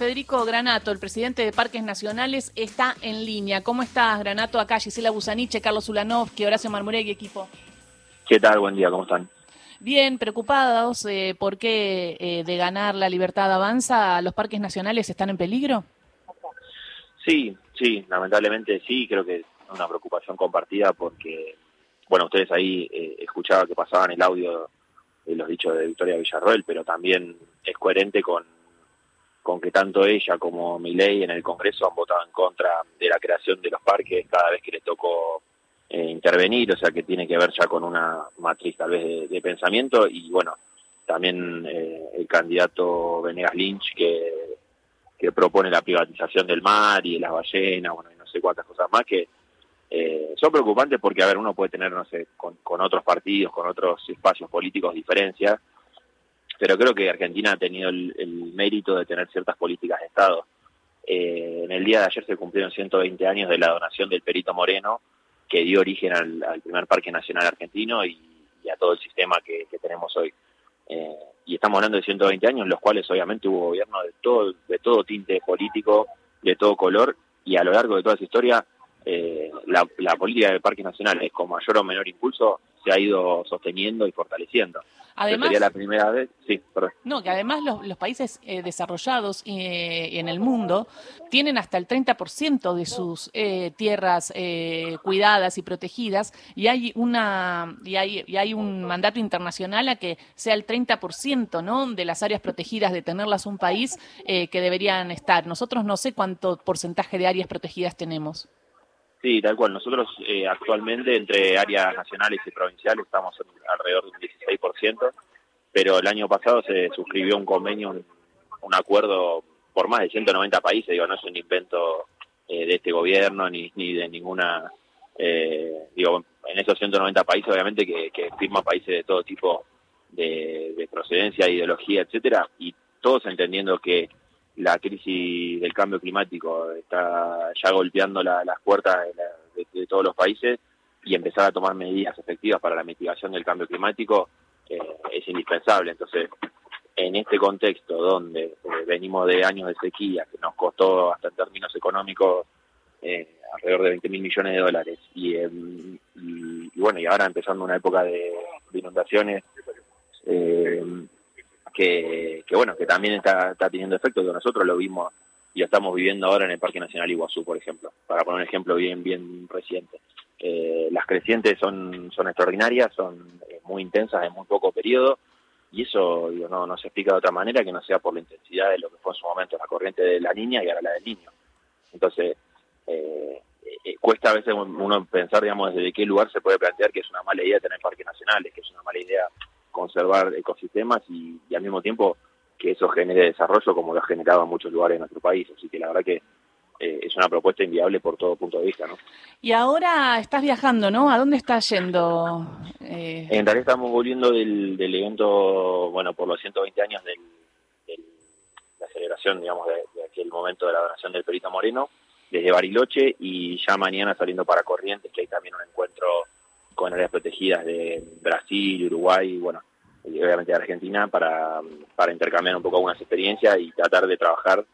Federico Granato, el presidente de Parques Nacionales, está en línea. ¿Cómo estás, Granato? Acá Gisela Busaniche, Carlos Ulanovsky, Horacio Marmuregui, equipo. ¿Qué tal? Buen día, ¿cómo están? Bien, preocupados eh, por qué eh, de ganar la libertad avanza, los parques nacionales están en peligro. Sí, sí, lamentablemente sí, creo que es una preocupación compartida porque, bueno, ustedes ahí eh, escuchaban que pasaban el audio de los dichos de Victoria Villarroel, pero también es coherente con, con que tanto ella como Milei en el Congreso han votado en contra de la creación de los parques cada vez que les tocó eh, intervenir, o sea que tiene que ver ya con una matriz tal vez de, pensamiento y bueno, también eh, el candidato Venegas Lynch que, que propone la privatización del mar y de las ballenas, bueno, y no sé cuántas cosas más que eh, son preocupantes porque, a ver, uno puede tener, no sé, con, con otros partidos, con otros espacios políticos diferencias, pero creo que Argentina ha tenido el, mérito de tener ciertas políticas de Estado. Eh, en el día de ayer se cumplieron 120 años de la donación del Perito Moreno, que dio origen al, primer Parque Nacional Argentino y, a todo el sistema que, tenemos hoy. Eh, y estamos hablando de 120 años, en los cuales obviamente hubo gobierno de todo, de todo tinte político, de todo color, y a lo largo de toda esa historia, eh, la, la política del Parque Nacional, con mayor o menor impulso, se ha ido sosteniendo y fortaleciendo. Además, sería la primera vez, sí, No, que además los, países eh, desarrollados eh, en el mundo tienen hasta el 30% de sus eh, tierras cuidadas y protegidas y hay una y hay, y hay un mandato internacional a que sea el 30%, ¿no? de las áreas protegidas de tenerlas un país que deberían estar. Nosotros no sé cuánto porcentaje de áreas protegidas tenemos. Sí, tal cual. Nosotros eh, actualmente entre áreas nacionales y provinciales estamos alrededor de un 16%, pero el año pasado se suscribió un convenio, un, acuerdo por más de 190 países, digo, no es un invento eh, de este gobierno ni, ni de ninguna, eh, digo, en esos 190 países obviamente que, que firman países de todo tipo de, de procedencia, ideología, etcétera, y todos entendiendo que la crisis del cambio climático está ya golpeando las puertas de, todos los países y empezar a tomar medidas efectivas para la mitigación del cambio climático eh, es indispensable. Entonces, en este contexto donde eh, venimos de años de sequía, que nos costó hasta en términos económicos eh, alrededor de 20 mil millones de dólares, y, bueno, y ahora empezando una época de, de inundaciones, que, bueno, que también está, teniendo efecto, que nosotros lo vimos y lo estamos viviendo ahora en el Parque Nacional Iguazú, por ejemplo, para poner un ejemplo bien, bien reciente. Eh, las crecientes son, son extraordinarias, son eh, muy intensas en muy poco periodo, y eso digo, no, no se explica de otra manera que no sea por la intensidad de lo que fue en su momento la corriente de la niña y ahora la del niño. Entonces, eh, cuesta a veces uno pensar, digamos, desde qué lugar se puede plantear que es una mala idea tener parques nacionales, que es una mala idea conservar ecosistemas y, al mismo tiempo que eso genere desarrollo como lo ha generado en muchos lugares de nuestro país. Así que la verdad que eh, es una propuesta inviable por todo punto de vista. ¿no? Y ahora estás viajando, ¿no? ¿A dónde estás yendo? Eh... En realidad estamos volviendo del, evento, bueno, por los 120 años de la celebración, digamos, de, aquel momento de la donación del Perito Moreno, desde Bariloche y ya mañana saliendo para Corrientes, que hay también un encuentro con áreas protegidas de Brasil, Uruguay, bueno, y obviamente de Argentina para, para intercambiar un poco algunas experiencias y tratar de trabajar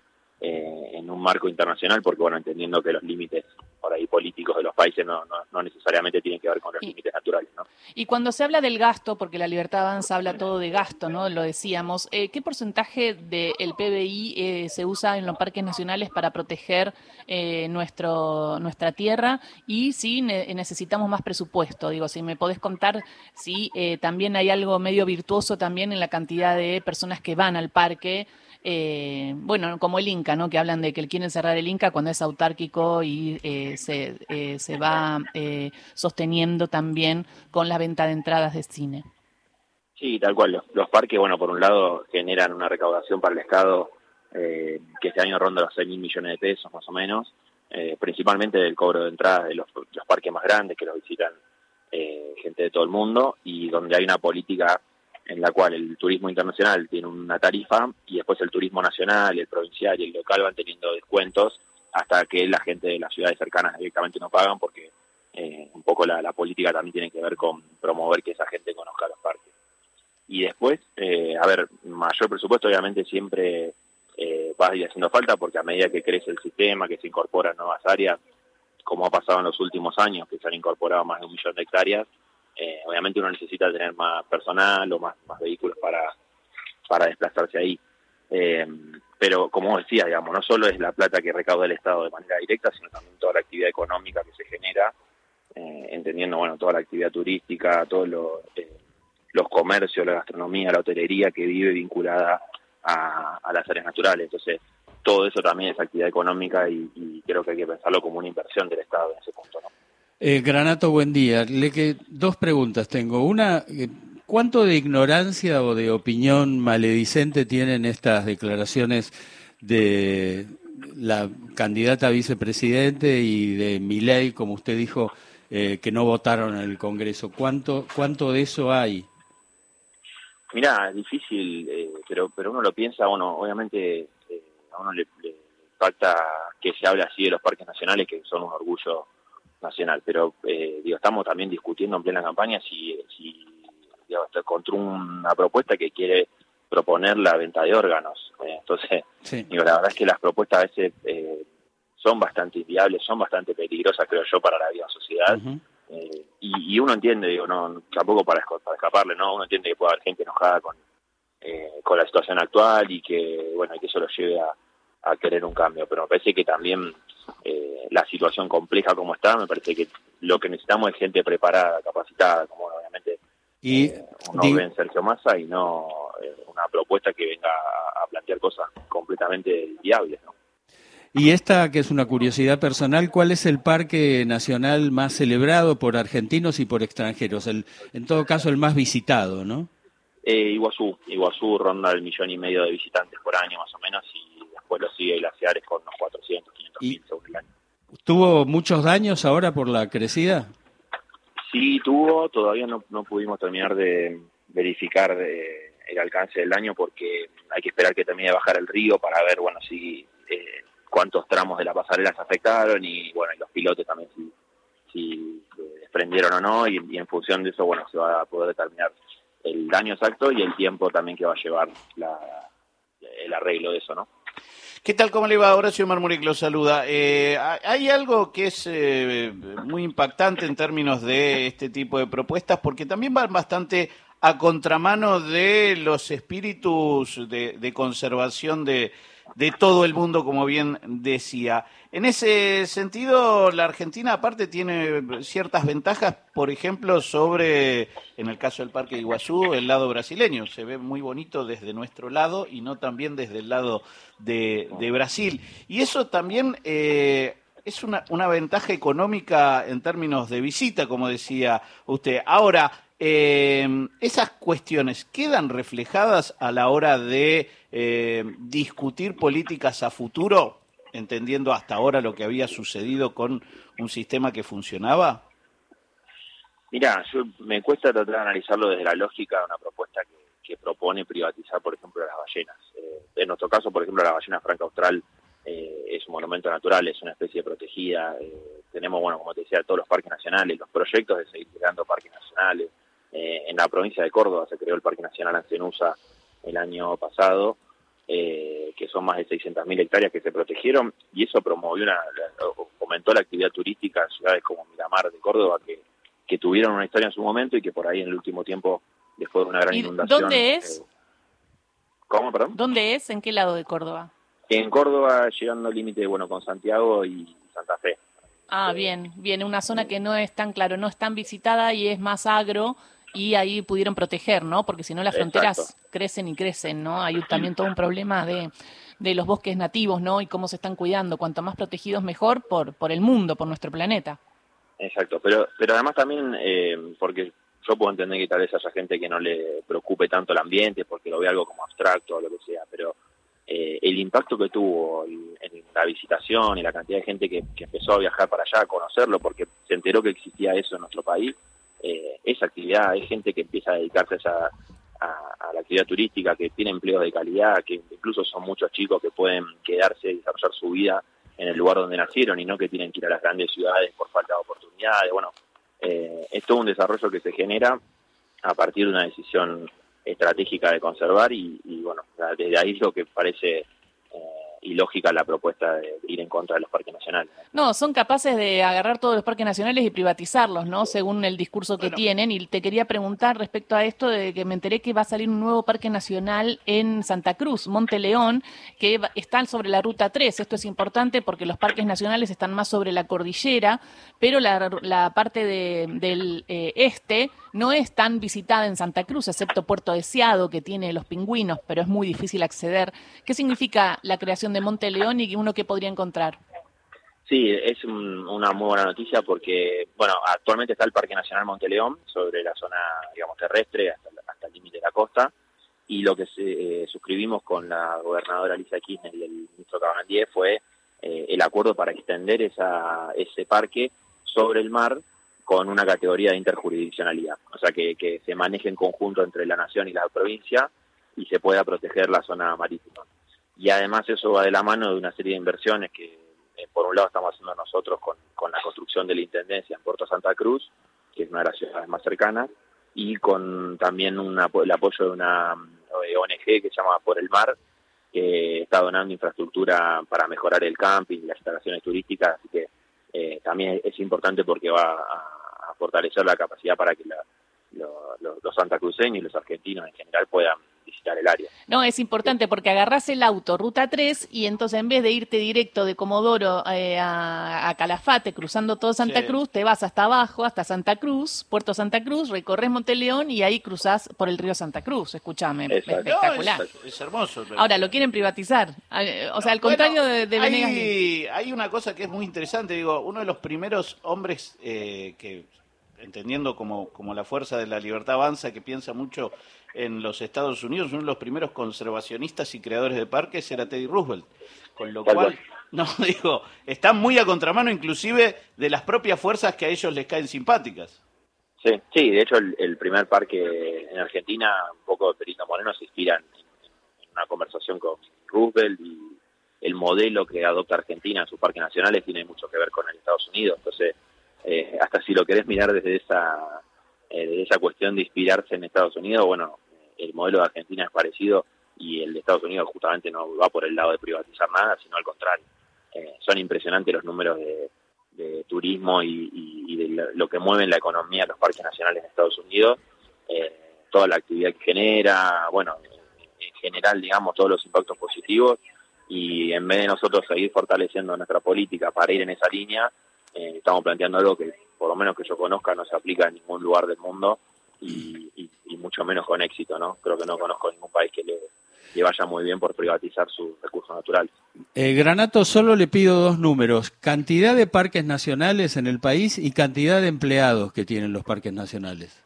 eh, en un marco internacional, porque bueno, entendiendo que los límites por ahí políticos de los países no, no, necesariamente tienen que ver con los límites naturales. ¿no? Y cuando se habla del gasto, porque la libertad avanza habla todo de gasto, ¿no? Lo decíamos, eh, ¿qué porcentaje del PBI eh, se usa en los parques nacionales para proteger eh, nuestro, nuestra tierra? Y si necesitamos más presupuesto, digo, si me podés contar si también hay algo medio virtuoso también en la cantidad de personas que van al parque. Bueno, como el Inca, ¿no? Que hablan de que quieren cerrar el Inca cuando es autárquico y se, eh, se va eh, sosteniendo también con la venta de entradas de cine. Sí, tal cual. Los, parques, bueno, por un lado generan una recaudación para el Estado eh, que este año ronda los 6 mil millones de pesos más o menos, principalmente del cobro de entradas de los, parques más grandes que los visitan gente de todo el mundo y donde hay una política en la cual el turismo internacional tiene una tarifa y después el turismo nacional, el provincial y el local van teniendo descuentos hasta que la gente de las ciudades cercanas directamente no pagan porque eh, un poco la, política también tiene que ver con promover que esa gente conozca los parques. Y después, eh, a ver, mayor presupuesto obviamente siempre eh, va a ir haciendo falta porque a medida que crece el sistema, que se incorporan nuevas áreas, como ha pasado en los últimos años, que se han incorporado más de un millón de hectáreas, eh, obviamente uno necesita tener más personal o más, más vehículos para, para desplazarse ahí. Eh, pero como decía, digamos, no solo es la plata que recauda el Estado de manera directa, sino también toda la actividad económica que se genera, eh, entendiendo, bueno, toda la actividad turística, todos los comercios, la gastronomía, la hotelería que vive vinculada a, las áreas naturales. Entonces, todo eso también es actividad económica y, creo que hay que pensarlo como una inversión del Estado en ese punto. Eh, Granato, buen día. Le que dos preguntas tengo. Una, eh, ¿cuánto de ignorancia o de opinión maledicente tienen estas declaraciones de la candidata a vicepresidente y de Milei, como usted dijo, eh, que no votaron en el Congreso? ¿Cuánto, cuánto de eso hay? Mira, es difícil, eh, pero pero uno lo piensa, bueno, obviamente eh, a uno le, le, impacta que se hable así de los parques nacionales, que son un orgullo nacional, pero eh, digo, estamos también discutiendo en plena campaña si, si contra una propuesta que quiere proponer la venta de órganos. entonces, digo, la verdad es que las propuestas a veces son bastante inviables, son bastante peligrosas, creo yo, para la vida sociedad. Eh, y, uno entiende, digo, no tampoco para, escaparle, ¿no? Uno entiende que puede haber gente enojada con, eh, con la situación actual y que, bueno, que eso lo lleve a, querer un cambio. Pero me parece que también eh, la situación compleja como está, me parece que lo que necesitamos es gente preparada, capacitada, como obviamente y, uno ve en Sergio Massa y no una propuesta que venga a, plantear cosas completamente viables, ¿no? Y esta, que es una curiosidad personal, ¿cuál es el parque nacional más celebrado por argentinos y por extranjeros? El, en todo caso, el más visitado, ¿no? Eh, Iguazú. Iguazú ronda el millón y medio de visitantes por año, más o menos, y después lo sigue Glaciares con unos 400, 500 mil sobre el año. ¿Tuvo muchos daños ahora por la crecida? Sí, tuvo. Todavía no, no pudimos terminar de verificar de, el alcance del daño porque hay que esperar que termine de bajar el río para ver, bueno, si... Eh, cuántos tramos de la pasarela se afectaron y bueno, y los pilotos también si, si desprendieron o no y, en función de eso, bueno, se va a poder determinar el daño exacto y el tiempo también que va a llevar el arreglo de eso, ¿no? ¿Qué tal? ¿Cómo le va? Horacio Marmuric lo saluda. Eh, hay algo que es eh, muy impactante en términos de este tipo de propuestas porque también van bastante a contramano de los espíritus de conservación de, de todo el mundo, como bien decía. En ese sentido, la Argentina aparte tiene ciertas ventajas, por ejemplo, sobre, en el caso del Parque de Iguazú, el lado brasileño. Se ve muy bonito desde nuestro lado y no también desde el lado de, Brasil. Y eso también eh, es una, una ventaja económica en términos de visita, como decía usted. Ahora, eh, esas cuestiones quedan reflejadas a la hora de eh, discutir políticas a futuro, entendiendo hasta ahora lo que había sucedido con un sistema que funcionaba? Mira, me cuesta tratar de analizarlo desde la lógica de una propuesta que, propone privatizar, por ejemplo, las ballenas. Eh, en nuestro caso, por ejemplo, la ballena franca austral eh, es un monumento natural, es una especie protegida. tenemos, bueno, como te decía, todos los parques nacionales, los proyectos de seguir creando parques nacionales. En la provincia de Córdoba se creó el Parque Nacional Ancenusa el año pasado eh, que son más de 600.000 hectáreas que se protegieron, y eso promovió una, fomentó la actividad turística en ciudades como Miramar de Córdoba, que, que tuvieron una historia en su momento y que por ahí en el último tiempo, después de una gran inundación... ¿Dónde es? Eh, ¿Cómo, perdón? ¿Dónde es? ¿En qué lado de Córdoba? En Córdoba, llegando al límite, bueno, con Santiago y Santa Fe. Ah, bien, bien, una zona que no es tan claro, no es tan visitada y es más agro, y ahí pudieron proteger, ¿no? Porque si no las fronteras crecen y crecen, ¿no? Hay también todo un problema de, de los bosques nativos, ¿no? Y cómo se están cuidando. Cuanto más protegidos mejor por, por el mundo, por nuestro planeta. Exacto, pero, pero además también, eh, porque yo puedo entender que tal vez haya gente que no le preocupe tanto el ambiente, porque lo ve algo como abstracto o lo que sea, pero eh, el impacto que tuvo en la visitación y la cantidad de gente que, que empezó a viajar para allá a conocerlo, porque se enteró que existía eso en nuestro país, eh, esa actividad, hay gente que empieza a dedicarse a, la actividad turística, que tiene empleos de calidad, que incluso son muchos chicos que pueden quedarse y desarrollar su vida en el lugar donde nacieron y no que tienen que ir a las grandes ciudades por falta de oportunidades. Bueno, eh, es todo un desarrollo que se genera a partir de una decisión estratégica de conservar y, bueno, desde ahí lo que parece ilógica la propuesta de ir en contra de los parques nacionales. No, son capaces de agarrar todos los parques nacionales y privatizarlos, ¿no? Según el discurso que tienen. Y te quería preguntar respecto a esto de que me enteré que va a salir un nuevo parque nacional en Santa Cruz, Monte León, que está sobre la ruta 3. Esto es importante porque los parques nacionales están más sobre la cordillera, pero la, parte del eh, este no es tan visitada en Santa Cruz, excepto Puerto Deseado, que tiene los pingüinos, pero es muy difícil acceder. ¿Qué significa la creación de Monte León y uno que podría encontrar? Sí, es una muy buena noticia porque, bueno, actualmente está el Parque Nacional Monte León sobre la zona, digamos, terrestre hasta, hasta el límite de la costa y lo que eh, suscribimos con la gobernadora Lisa Kirchner y el ministro Cabandier fue eh, el acuerdo para extender esa, ese parque sobre el mar con una categoría de interjurisdiccionalidad, o sea, que, se maneje en conjunto entre la nación y la provincia y se pueda proteger la zona marítima. Y además eso va de la mano de una serie de inversiones que eh, por un lado estamos haciendo nosotros con, la construcción de la Intendencia en Puerto Santa Cruz, que es una de las ciudades más cercanas, y con también el apoyo de una eh, ONG que se llama Por el Mar, que está donando infraestructura para mejorar el camping y las instalaciones turísticas, así que eh, también es importante porque va a, fortalecer la capacidad para que la, los santacruceños y los argentinos en general puedan visitar el área. No, es importante porque agarras el auto, ruta 3, y entonces en vez de irte directo de Comodoro eh, a, Calafate, cruzando todo Santa Cruz, te vas hasta abajo, hasta Santa Cruz, Puerto Santa Cruz, recorres Monteleón y ahí cruzás por el río Santa Cruz. Escúchame, espectacular. es, hermoso. Ahora, lo quieren privatizar. O sea, al contrario de, de hay, hay, una cosa que es muy interesante, digo, uno de los primeros hombres eh, que entendiendo como, como la fuerza de la libertad avanza, que piensa mucho en los Estados Unidos, uno de los primeros conservacionistas y creadores de parques era Teddy Roosevelt. Con lo cual, no digo, están muy a contramano inclusive de las propias fuerzas que a ellos les caen simpáticas. Sí, sí, de hecho el, primer parque en Argentina, un poco de Perito Moreno, se inspira en, una conversación con Roosevelt y el modelo que adopta Argentina en sus parques nacionales tiene mucho que ver con el Estados Unidos. Entonces, eh, hasta si lo querés mirar desde esa, eh, desde esa cuestión de inspirarse en Estados Unidos, bueno, el modelo de Argentina es parecido y el de Estados Unidos justamente no va por el lado de privatizar nada, sino al contrario. Eh, son impresionantes los números de, turismo y, de lo que mueven la economía de los parques nacionales en Estados Unidos, eh, toda la actividad que genera, bueno, en general, digamos, todos los impactos positivos y en vez de nosotros seguir fortaleciendo nuestra política para ir en esa línea, eh, estamos planteando algo que, por lo menos que yo conozca, no se aplica en ningún lugar del mundo y, mucho menos con éxito, ¿no? Creo que no conozco ningún país que le, vaya muy bien por privatizar sus recursos naturales. Eh, Granato, solo le pido dos números, cantidad de parques nacionales en el país y cantidad de empleados que tienen los parques nacionales.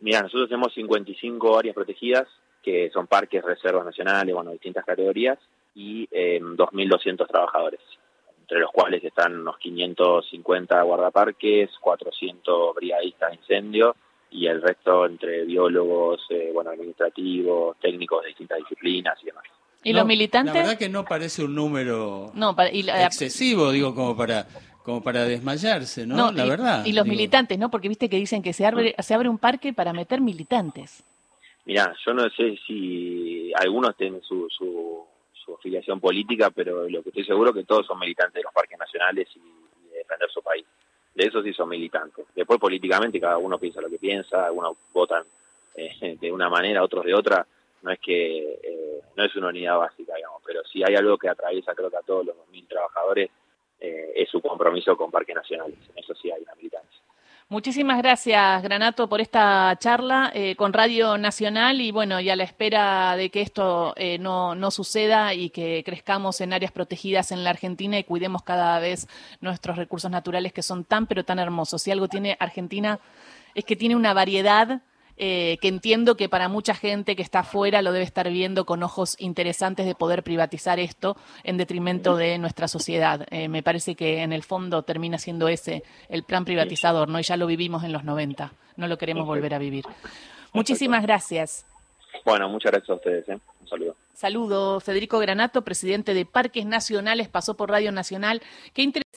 Mira, nosotros tenemos 55 áreas protegidas, que son parques, reservas nacionales, bueno, distintas categorías, y eh, 2.200 trabajadores, entre los cuales están unos 550 guardaparques, 400 brigadistas de incendio y el resto entre biólogos, eh, bueno, administrativos, técnicos de distintas disciplinas y demás. ¿Y los militantes? La verdad que no parece un número excesivo, digo, como para como para desmayarse, ¿no? la verdad. Y los militantes, ¿no? Porque viste que dicen que se abre, se abre un parque para meter militantes. Mirá, yo no sé si algunos tienen su, su, afiliación política, pero lo que estoy seguro es que todos son militantes de los parques nacionales y de defender su país de eso sí son militantes. Después políticamente cada uno piensa lo que piensa, algunos votan eh, de una manera, otros de otra, no es que eh, no es una unidad básica, digamos, pero si hay algo que atraviesa creo que a todos los 2.000 trabajadores eh, es su compromiso con parques nacionales, en eso sí hay una militancia. Muchísimas gracias, Granato, por esta charla eh, con Radio Nacional y bueno, y a la espera de que esto eh, no, no suceda y que crezcamos en áreas protegidas en la Argentina y cuidemos cada vez nuestros recursos naturales que son tan pero tan hermosos. Si algo tiene Argentina es que tiene una variedad eh, que entiendo que para mucha gente que está afuera lo debe estar viendo con ojos interesantes de poder privatizar esto en detrimento de nuestra sociedad. Eh, me parece que en el fondo termina siendo ese el plan privatizador, ¿no? Y ya lo vivimos en los 90, no lo queremos volver a vivir. Muchísimas gracias. Bueno, muchas gracias a ustedes. ¿eh? Un saludo. Saludo, Federico Granato, presidente de Parques Nacionales, pasó por Radio Nacional. Qué